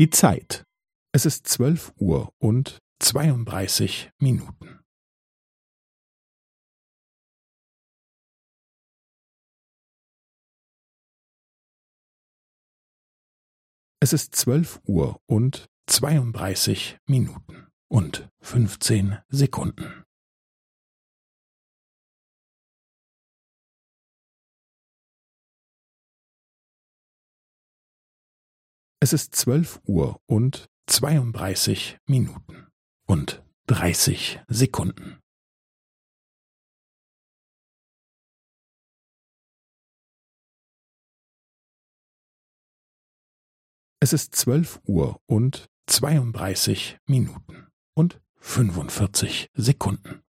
Die Zeit. Es ist zwölf Uhr und zweiunddreißig Minuten. Es ist zwölf Uhr und zweiunddreißig Minuten und fünfzehn Sekunden. Es ist zwölf Uhr und zweiunddreißig Minuten und dreißig Sekunden. Es ist zwölf Uhr und zweiunddreißig Minuten und fünfundvierzig Sekunden.